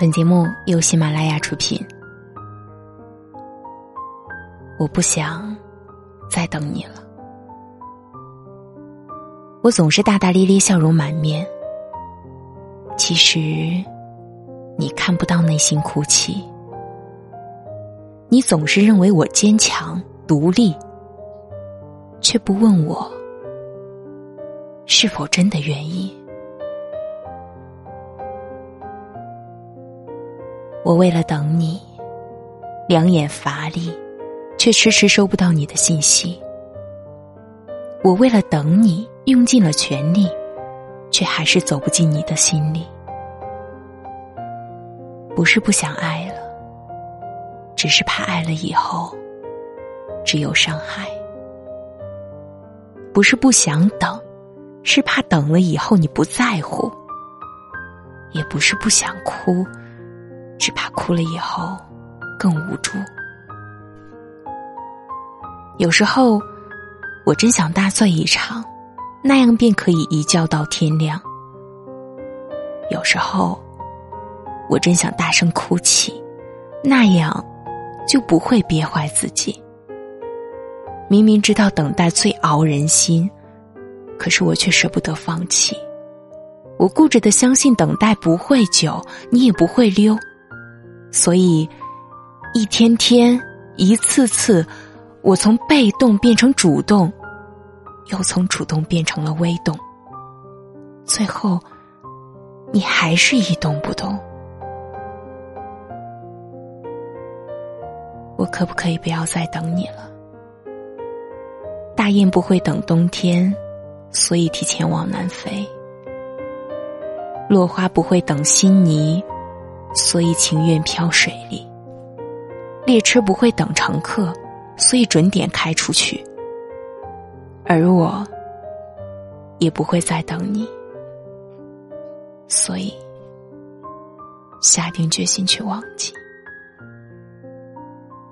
本节目由喜马拉雅出品。我不想再等你了。我总是大大咧咧，笑容满面。其实，你看不到内心哭泣。你总是认为我坚强独立，却不问我是否真的愿意。我为了等你，两眼乏力，却迟迟收不到你的信息。我为了等你，用尽了全力，却还是走不进你的心里。不是不想爱了，只是怕爱了以后只有伤害。不是不想等，是怕等了以后你不在乎。也不是不想哭。只怕哭了以后更无助。有时候，我真想大醉一场，那样便可以一觉到天亮。有时候，我真想大声哭泣，那样就不会憋坏自己。明明知道等待最熬人心，可是我却舍不得放弃。我固执的相信等待不会久，你也不会溜。所以，一天天，一次次，我从被动变成主动，又从主动变成了微动。最后，你还是一动不动。我可不可以不要再等你了？大雁不会等冬天，所以提前往南飞。落花不会等新泥。所以情愿漂水里。列车不会等乘客，所以准点开出去。而我，也不会再等你，所以下定决心去忘记。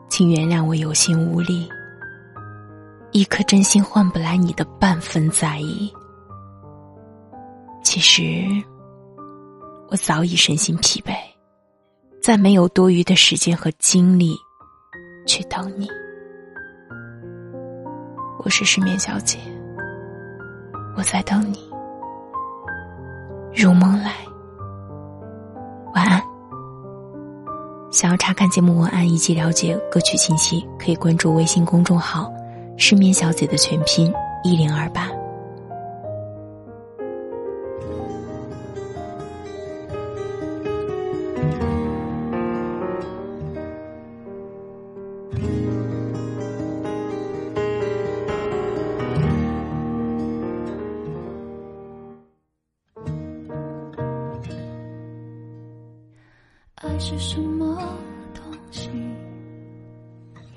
请原谅我有心无力，一颗真心换不来你的半分在意。其实，我早已身心疲惫。再没有多余的时间和精力去等你。我是失眠小姐，我在等你。如梦来，晚安。想要查看节目文案以及了解歌曲信息，可以关注微信公众号“失眠小姐”的全拼一零二八。爱是什么东西？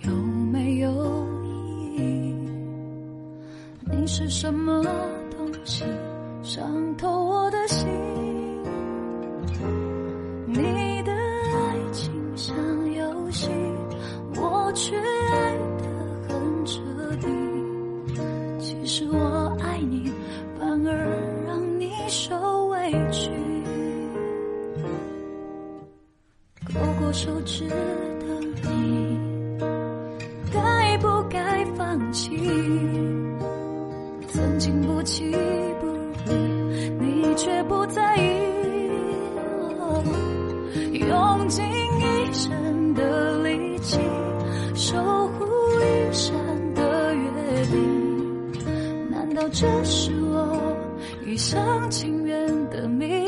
有没有意义？你是什么东西？伤透我的心。手指的你，该不该放弃？曾经不弃不离，你却不在意。用尽一生的力气，守护一生的约定，难道这是我一厢情愿的命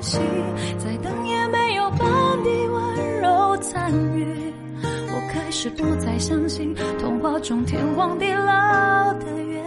息，再等也没有半滴温柔参与。我开始不再相信童话中天荒地老的约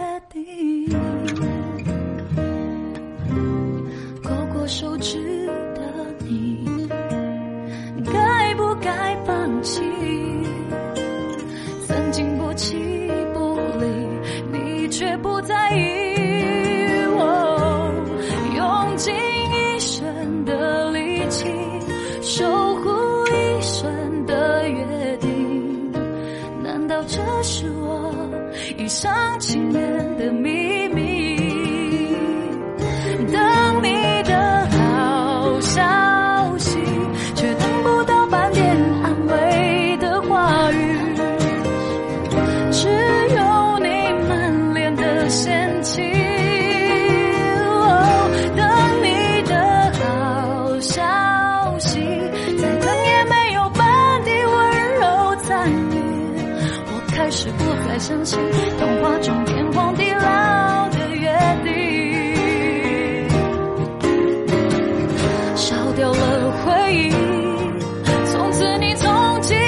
我开始不再相信童话中天荒地老的约定，烧掉了回忆，从此你从记忆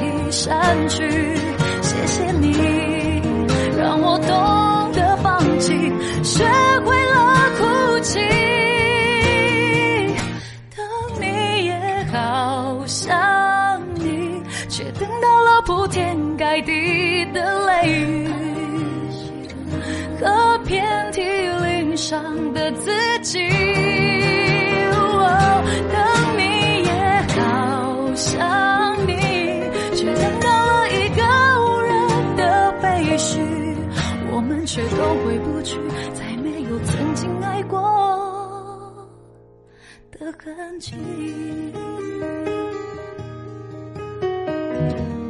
里删去。谢谢你，让我懂得放弃，学会了哭泣。等你也好想，却等到了铺天盖地的雷雨和遍体鳞伤的自己。等你也好想你，却等到了一个无人的废墟，我们却都回不去，再没有曾经爱过的痕迹。Thank you.